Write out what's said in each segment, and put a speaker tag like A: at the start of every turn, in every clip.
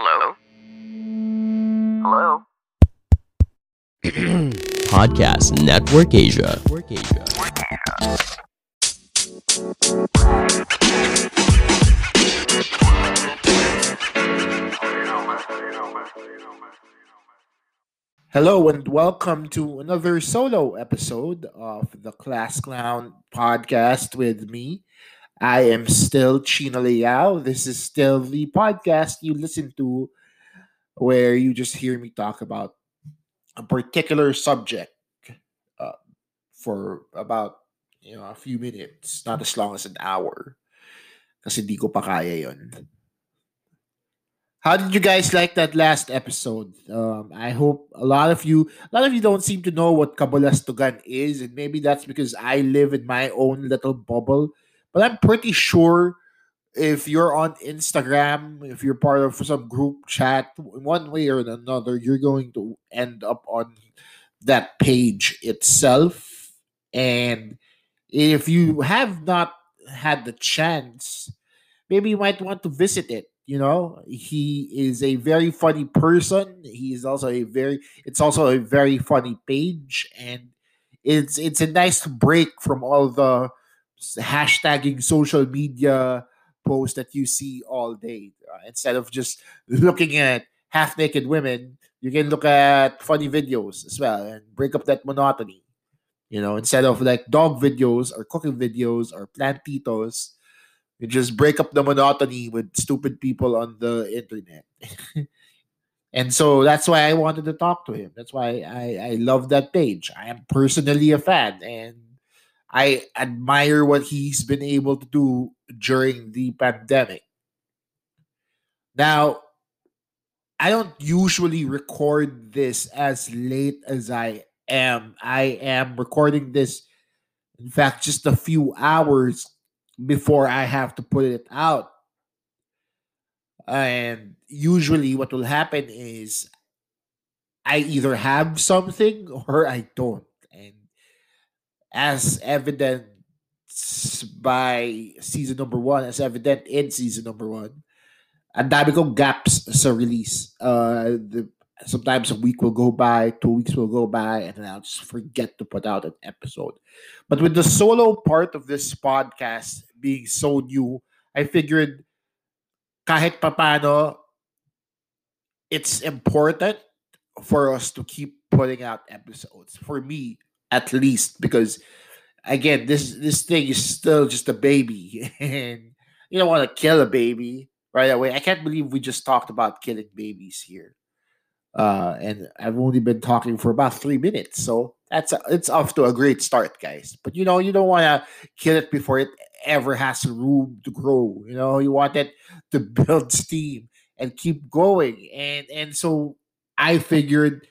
A: Hello? Hello?
B: Podcast Network Asia.
C: Hello and welcome to another solo episode of the Class Clown podcast with me. I am still Chino Liao. This is still the podcast you listen to where you just hear me talk about a particular subject uh, for about you know a few minutes, not as long as an hour. Kasi di ko pa kaya. How did you guys like that last episode? Um, I hope a lot of you, a lot of you don't seem to know what Kabulastugan is, and maybe that's because I live in my own little bubble. But I'm pretty sure if you're on Instagram, if you're part of some group chat, one way or another, you're going to end up on that page itself. And if you have not had the chance, maybe you might want to visit it. You know, he is a very funny person. He is also a very, it's also a very funny page. And it's it's a nice break from all the hashtagging social media posts that you see all day. Uh, instead of just looking at half naked women, you can look at funny videos as well and break up that monotony. You know, instead of like dog videos or cooking videos or plantitos, you just break up the monotony with stupid people on the internet. and so that's why I wanted to talk to him. That's why I, I love that page. I am personally a fan and I admire what he's been able to do during the pandemic. Now, I don't usually record this as late as I am. I am recording this, in fact, just a few hours before I have to put it out. And usually, what will happen is I either have something or I don't. And as evident by season number one, as evident in season number one, ang dami kong gaps sa release. Uh, the, sometimes a week will go by, two weeks will go by, and then I'll just forget to put out an episode. But with the solo part of this podcast being so new, I figured kahit papano, it's important for us to keep putting out episodes. For me, at least, because again, this this thing is still just a baby, and you don't want to kill a baby right away. I can't believe we just talked about killing babies here. Uh, and I've only been talking for about three minutes, so that's a, it's off to a great start, guys. But you know, you don't want to kill it before it ever has room to grow. You know, you want it to build steam and keep going, and and so I figured,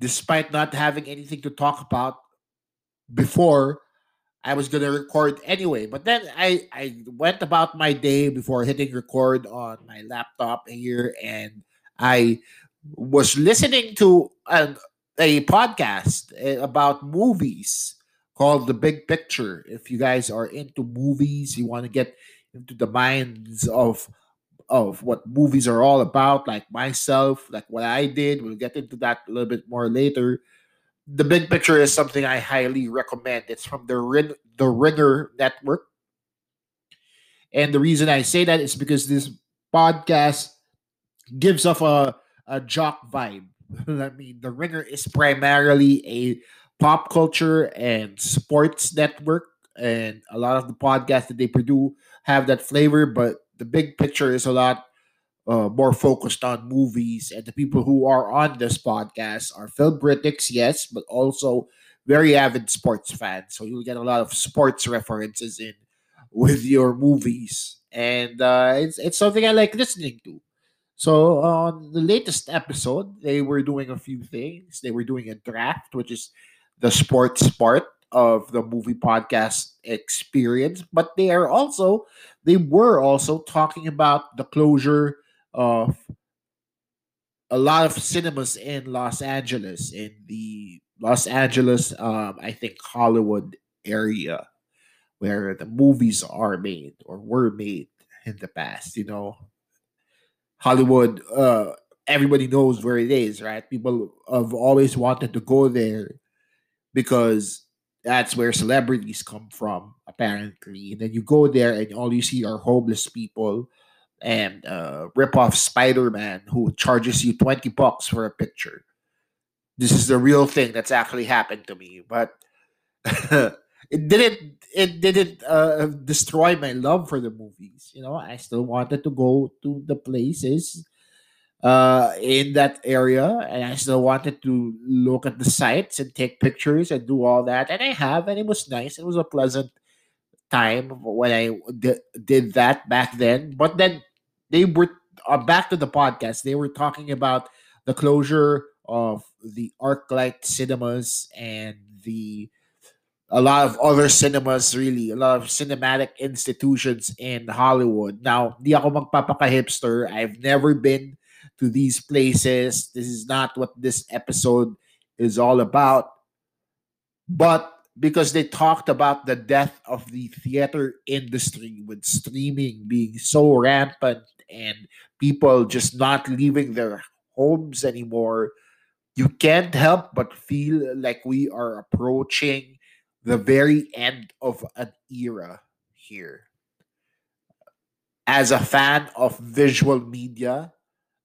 C: despite not having anything to talk about before, I was gonna record anyway. But then I I went about my day before hitting record on my laptop here, and I was listening to a, a podcast eh, about movies called The Big Picture. If you guys are into movies, you want to get into the minds of of what movies are all about, like myself, like what I did. We'll get into that a little bit more later. The Big Picture is something I highly recommend. It's from the Ring, the Ringer Network, and the reason I say that is because this podcast gives off a a jock vibe. I mean, the Ringer is primarily a pop culture and sports network, and a lot of the podcasts that they produce have that flavor. But the big picture is a lot uh, more focused on movies, and the people who are on this podcast are film critics, yes, but also very avid sports fans. So you'll get a lot of sports references in with your movies, and uh, it's it's something I like listening to. So on the latest episode, they were doing a few things. They were doing a draft, which is the sports part of the movie podcast experience, but they are also they were also talking about the closure of a lot of cinemas in Los Angeles, in the Los Angeles, um, I think Hollywood area, where the movies are made or were made in the past. You know, Hollywood, uh, everybody knows where it is, right? People have always wanted to go there because that's where celebrities come from, apparently. And then you go there and all you see are homeless people and uh, rip off Spider Man who charges you 20 bucks for a picture. This is the real thing that's actually happened to me. But it didn't it didn't uh, destroy my love for the movies. You know, I still wanted to go to the places uh, in that area, and I still wanted to look at the sites and take pictures and do all that. And I have, and it was nice. It was a pleasant time when I d- did that back then. But then they were uh, back to the podcast. They were talking about the closure of the ArcLight cinemas and the a lot of other cinemas really, a lot of cinematic institutions in Hollywood. Now, di ako magpapaka-hipster. I've never been to these places. This is not what this episode is all about. But because they talked about the death of the theater industry with streaming being so rampant and people just not leaving their homes anymore, you can't help but feel like we are approaching the very end of an era here. As a fan of visual media,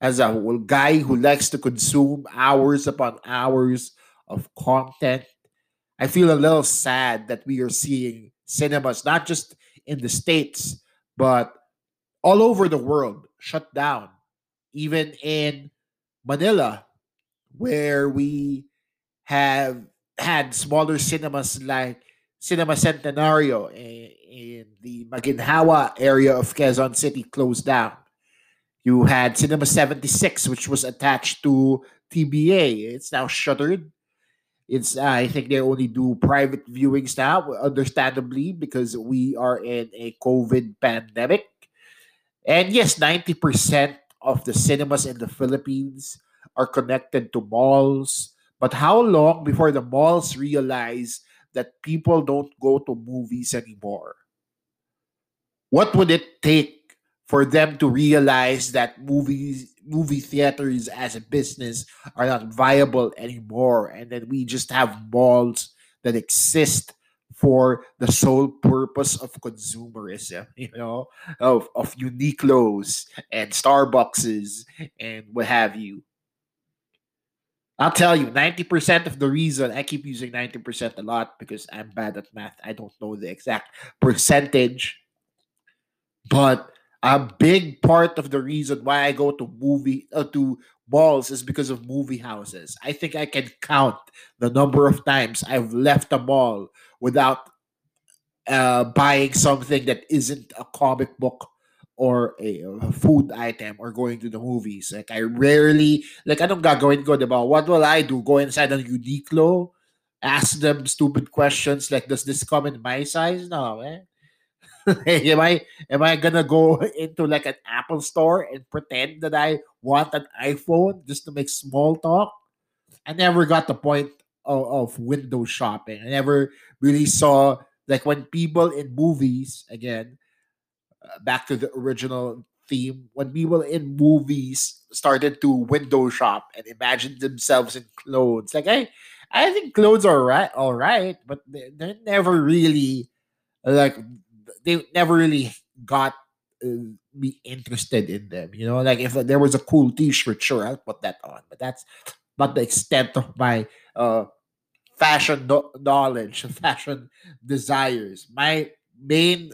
C: as a guy who likes to consume hours upon hours of content, I feel a little sad that we are seeing cinemas, not just in the States, but all over the world, shut down. Even in Manila, where we have had smaller cinemas like Cinema Centenario in, in the Maginhawa area of Quezon City closed down. You had Cinema 76, which was attached to TBA. It's now shuttered. It's uh, I think they only do private viewings now, understandably, because we are in a COVID pandemic. And yes, 90% of the cinemas in the Philippines are connected to malls but how long before the malls realize that people don't go to movies anymore? What would it take for them to realize that movies movie theaters as a business are not viable anymore and that we just have malls that exist for the sole purpose of consumerism, you know, of, of Uniqlo's and Starbucks's and what have you. I'll tell you, 90% of the reason I keep using 90% a lot because I'm bad at math. I don't know the exact percentage. But a big part of the reason why I go to movie uh, to malls is because of movie houses. I think I can count the number of times I've left a mall without uh, buying something that isn't a comic book or a, a, food item or going to the movies. Like I rarely like anong gagawin ko, diba? What will I do? Go inside a Uniqlo, ask them stupid questions like does this come in my size? No, man. am I am I gonna go into like an Apple store and pretend that I want an iPhone just to make small talk? I never got the point of, of window shopping. I never really saw like when people in movies again uh, back to the original theme when people in movies started to window shop and imagine themselves in clothes like i i think clothes are right all right but they, they're never really like they never really got uh, me interested in them you know? Like if there was a cool t-shirt sure i'll put that on but that's not the extent of my uh fashion no- knowledge fashion desires. My main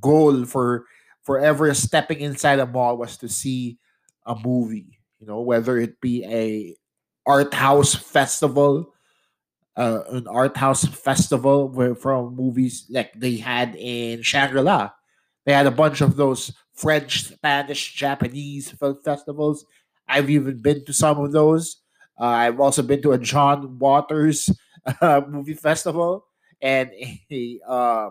C: goal for forever stepping inside a mall was to see a movie you know? Whether it be a art house festival uh, an art house festival where from movies like they had in Shangri-La they had a bunch of those French Spanish Japanese film festivals I've even been to some of those uh, I've also been to a John Waters uh, movie festival and a uh,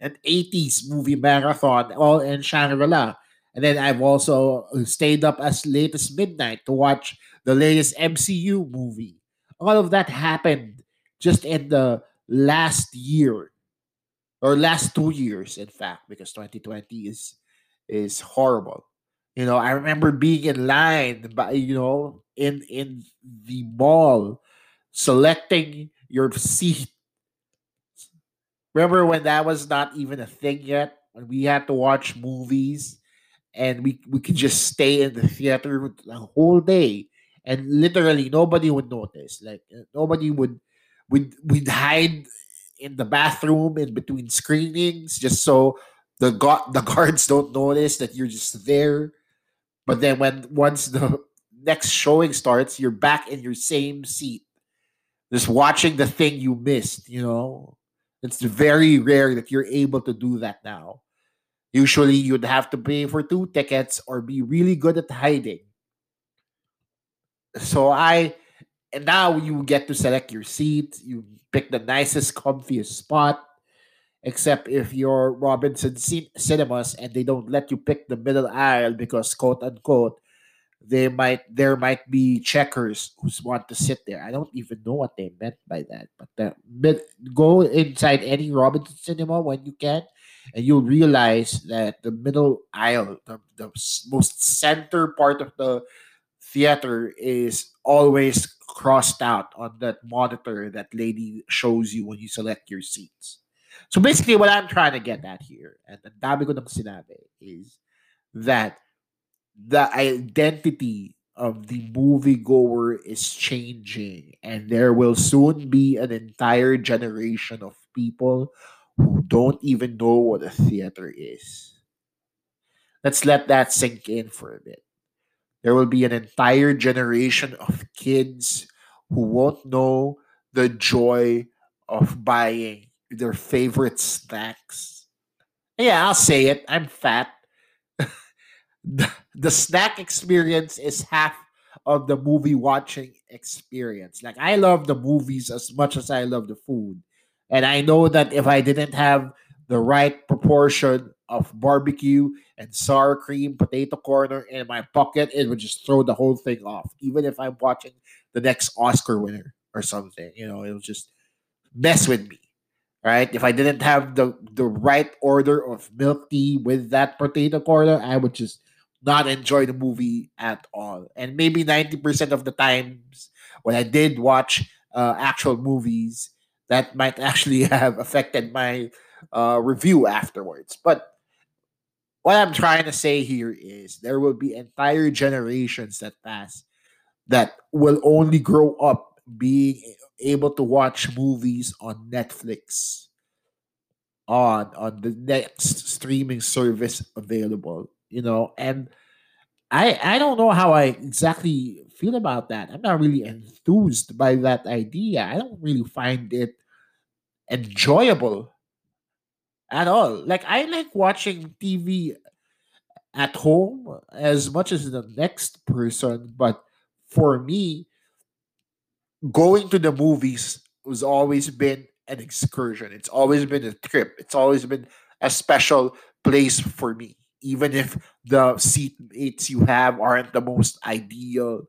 C: an 80s movie marathon all in Shangri-La. And then I've also stayed up as late as midnight to watch the latest MCU movie. All of that happened just in the last year or last two years, in fact, because 2020 is is horrible. You know, I remember being in line, by, you know, in in the mall, selecting your seat. Remember when that was not even a thing yet? When we had to watch movies and we we could just stay in the theater the whole day and literally nobody would notice. Like uh, nobody would would would hide in the bathroom in between screenings just so the gu- the guards don't notice that you're just there. But then when once the next showing starts you're back in your same seat just watching the thing you missed you know? It's very rare that you're able to do that now. Usually, you'd have to pay for two tickets or be really good at hiding. So I, and now you get to select your seat. You pick the nicest, comfiest spot. Except if you're Robinson Cinemas and they don't let you pick the middle aisle because, quote unquote, they might there might be checkers who want to sit there. I don't even know what they meant by that. But the, go inside any Robinson cinema when you can and you'll realize that the middle aisle, the, the most center part of the theater, is always crossed out on that monitor that lady shows you when you select your seats. So basically, what I'm trying to get at here, and ang dami ko sinabi, is that the identity of the moviegoer is changing, and there will soon be an entire generation of people who don't even know what a theater is. Let's let that sink in for a bit. There will be an entire generation of kids who won't know the joy of buying their favorite snacks. Yeah, I'll say it. I'm fat. the, the snack experience is half of the movie watching experience. Like I love the movies as much as I love the food. And I know that if I didn't have the right proportion of barbecue and sour cream, potato corner in my pocket, it would just throw the whole thing off. Even if I'm watching the next Oscar winner or something, you know, it'll just mess with me. Right? If I didn't have the the right order of milk tea with that potato corner, I would just not enjoy the movie at all. And maybe 90% of the times when I did watch uh, actual movies, that might actually have affected my uh, review afterwards. But what I'm trying to say here is there will be entire generations that pass that will only grow up being able to watch movies on Netflix on on the next streaming service available you know? And i i don't know how i exactly feel about that. I'm not really enthused by that idea. I don't really find it enjoyable at all. Like I like watching TV at home as much as the next person, but for me, going to the movies has always been an excursion. It's always been a trip. It's always been a special place for me. Even if the seatmates you have aren't the most ideal,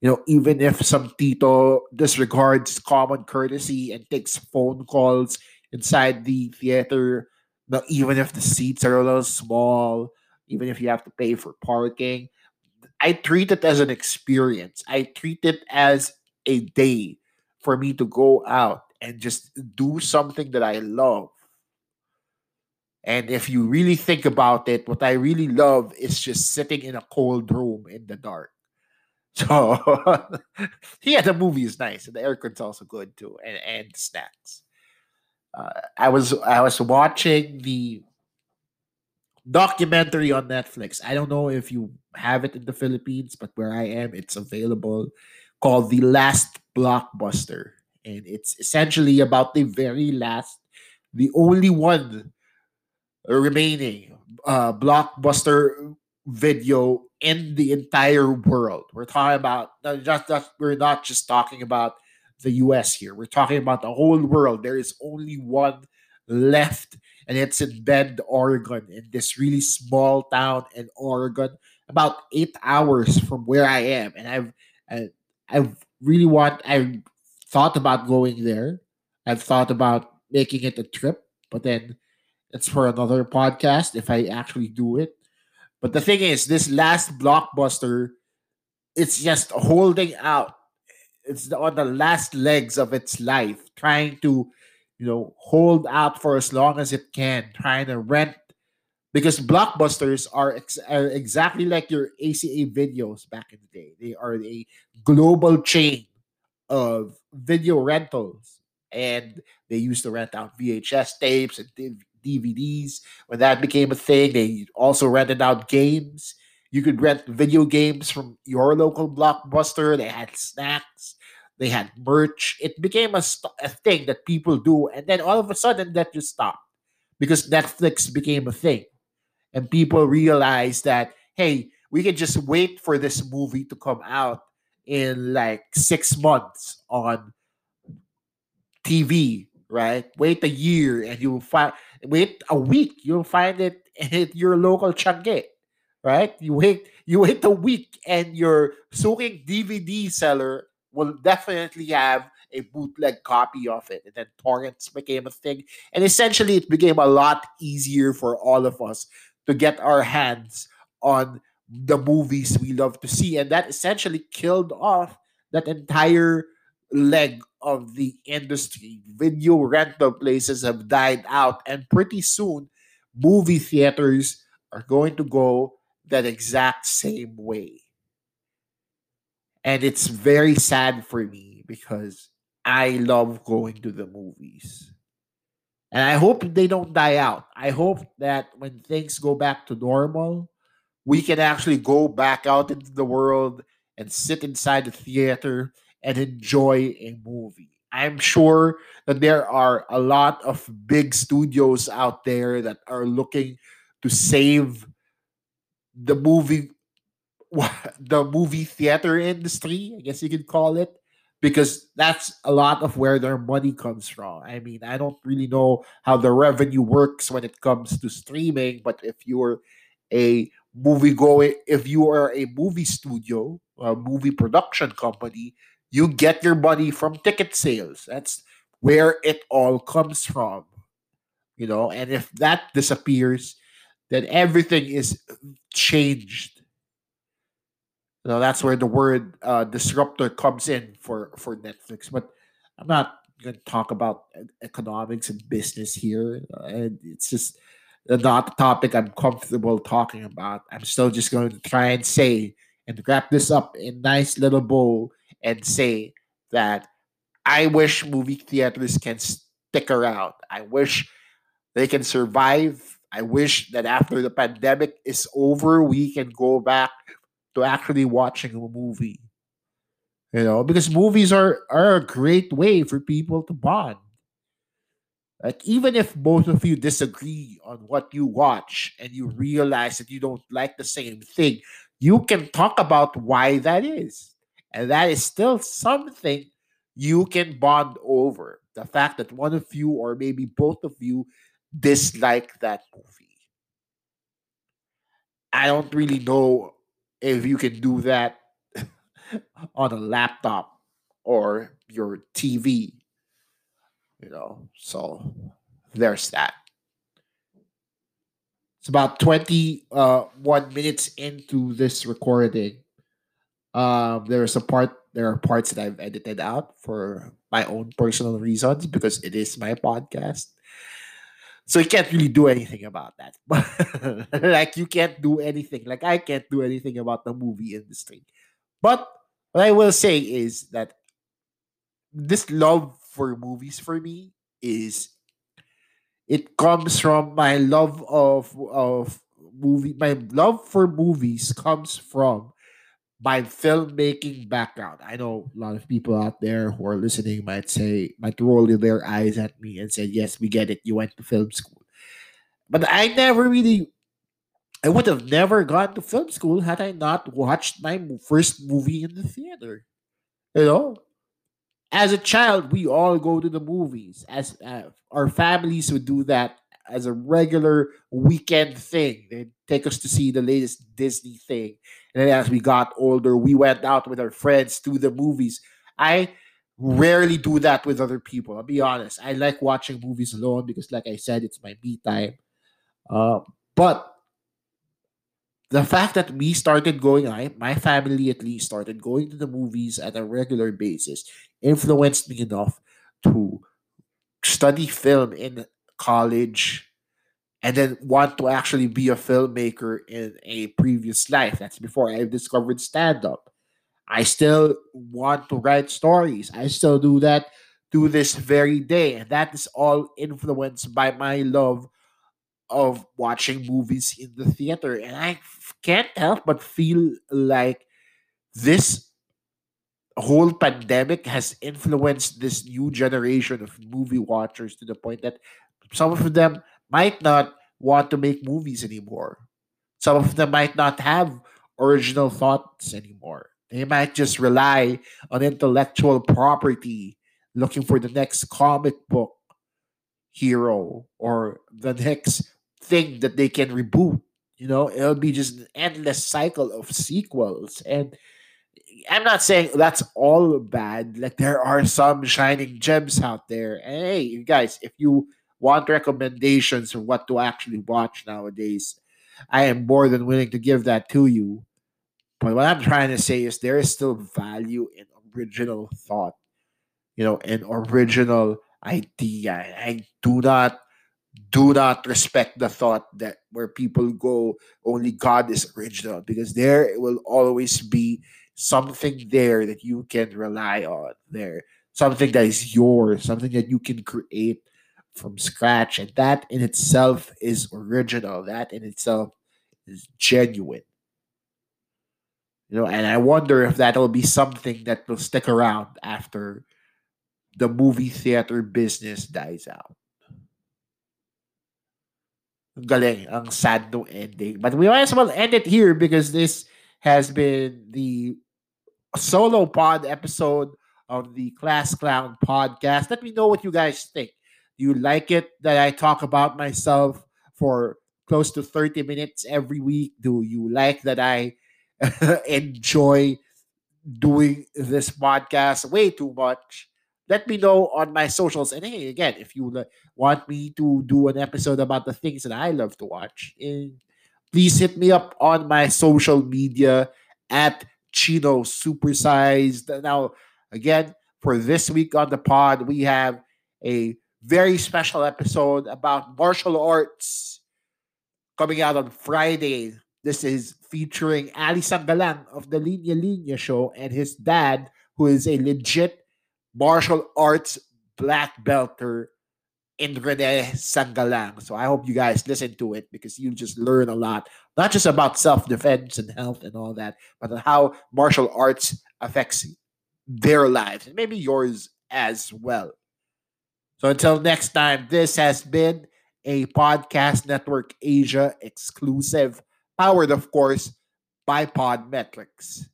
C: you know, even if some tito disregards common courtesy and takes phone calls inside the theater, but even if the seats are a little small, even if you have to pay for parking, I treat it as an experience. I treat it as a day for me to go out and just do something that I love. And if you really think about it, what I really love is just sitting in a cold room in the dark. So yeah, the movie is nice, and the aircon's also good too, and and snacks. Uh, I was I was watching the documentary on Netflix. I don't know if you have it in the Philippines, but where I am, it's available. Called The Last Blockbuster, and it's essentially about the very last, the only one remaining uh, blockbuster video in the entire world. We're talking about just, just we're not just talking about the US here. We're talking about the whole world. There is only one left, and it's in Bend, Oregon, in this really small town in Oregon, about eight hours from where I am. And I've I, I've really want I thought about going there. I've thought about making it a trip, but then it's for another podcast if I actually do it. But the thing is, this last blockbuster, it's just holding out. It's on the last legs of its life, trying to, you know, hold out for as long as it can, trying to rent. Because blockbusters are, ex- are exactly like your ACA videos back in the day. They are a global chain of video rentals, and they used to rent out VHS tapes and DVDs. When that became a thing, they also rented out games. You could rent video games from your local blockbuster. They had snacks. They had merch. It became a, st- a thing that people do, and then all of a sudden that just stopped because Netflix became a thing, and people realized that hey, we can just wait for this movie to come out in like six months on TV, right? Wait a year and you'll find wait a week, you'll find it at your local Changi, right? You wait, you wait a week, and your Suking DVD seller will definitely have a bootleg copy of it. And then torrents became a thing. And essentially, it became a lot easier for all of us to get our hands on the movies we love to see. And that essentially killed off that entire leg of the industry. Video rental places have died out, and pretty soon, movie theaters are going to go that exact same way. And it's very sad for me because I love going to the movies. And I hope they don't die out. I hope that when things go back to normal, we can actually go back out into the world and sit inside the theater and enjoy a movie. I'm sure that there are a lot of big studios out there that are looking to save the movie the movie theater industry, I guess you could call it, because that's a lot of where their money comes from. I mean, I don't really know how the revenue works when it comes to streaming, but if you're a movie going, if you are a movie studio, a movie production company, you get your money from ticket sales. That's where it all comes from. You know, and if that disappears, then everything is changed. Know, that's where the word uh, disruptor comes in for for Netflix. But I'm not going to talk about economics and business here. And it's just not the topic I'm comfortable talking about. I'm still just going to try and say and wrap this up in nice little bow and say that I wish movie theaters can stick around. I wish they can survive. I wish that after the pandemic is over, we can go back to actually watching a movie. You know, because movies are, are a great way for people to bond. Like, even if both of you disagree on what you watch and you realize that you don't like the same thing, you can talk about why that is. And that is still something you can bond over. The fact that one of you or maybe both of you dislike that movie. I don't really know if you can do that on a laptop or your TV. You know, so there's that. It's about 21 uh, minutes into this recording. Um, there's a part. There are parts that I've edited out for my own personal reasons because it is my podcast. So you can't really do anything about that. like you can't do anything. Like I can't do anything about the movie industry. But what I will say is that this love for movies for me is it comes from my love of of movie my love for movies comes from my filmmaking background. I know a lot of people out there who are listening might say, might roll their eyes at me and say, Yes, we get it. You went to film school. But I never really, I would have never gone to film school had I not watched my first movie in the theater. You know, as a child, we all go to the movies. As uh, our families would do that as a regular weekend thing. They take us to see the latest Disney thing. And then as we got older, we went out with our friends to the movies. I rarely do that with other people. I'll be honest. I like watching movies alone because, like I said, it's my me time. Uh, but the fact that we started going, I, my family at least started going to the movies at a regular basis, influenced me enough to study film in college and then want to actually be a filmmaker in a previous life. That's before I discovered stand up. I still want to write stories. I still do that to this very day. And that is all influenced by my love of watching movies in the theater. And I can't help but feel like this whole pandemic has influenced this new generation of movie watchers to the point that some of them might not want to make movies anymore. Some of them might not have original thoughts anymore. They might just rely on intellectual property, looking for the next comic book hero or the next thing that they can reboot. You know, it'll be just an endless cycle of sequels. And I'm not saying that's all bad. Like there are some shining gems out there. And hey, you guys, if you want recommendations of what to actually watch nowadays, I am more than willing to give that to you. But what I'm trying to say is there is still value in original thought, you know, an original idea. I do not do not respect the thought that where people go only God is original because there will always be something there that you can rely on there something that is yours something that you can create from scratch and that in itself is original that in itself is genuine you know and i wonder if that'll be something that will stick around after the movie theater business dies out galing ang sad no ending but we might as well end it here because this has been the solo pod episode of the Class Clown podcast. Let me know what you guys think. You like it that I talk about myself for close to 30 minutes every week? Do you like that I enjoy doing this podcast way too much? Let me know on my socials. And hey, again, if you want me to do an episode about the things that I love to watch, eh, please hit me up on my social media at Chino Supersized. Now, again, for this week on the pod, we have a very special episode about martial arts coming out on Friday. This is featuring Ali Sangalang of the Linya Linya show and his dad, who is a legit martial arts black belter in Rene Sangalang. So I hope you guys listen to it because you just learn a lot, not just about self defense and health and all that, but how martial arts affects their lives and maybe yours as well. So until next time, this has been a Podcast Network Asia exclusive, powered, of course, by Podmetrics.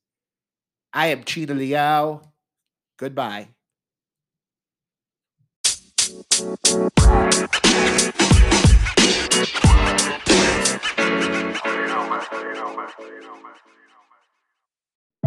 C: I am Chino Liao. Goodbye.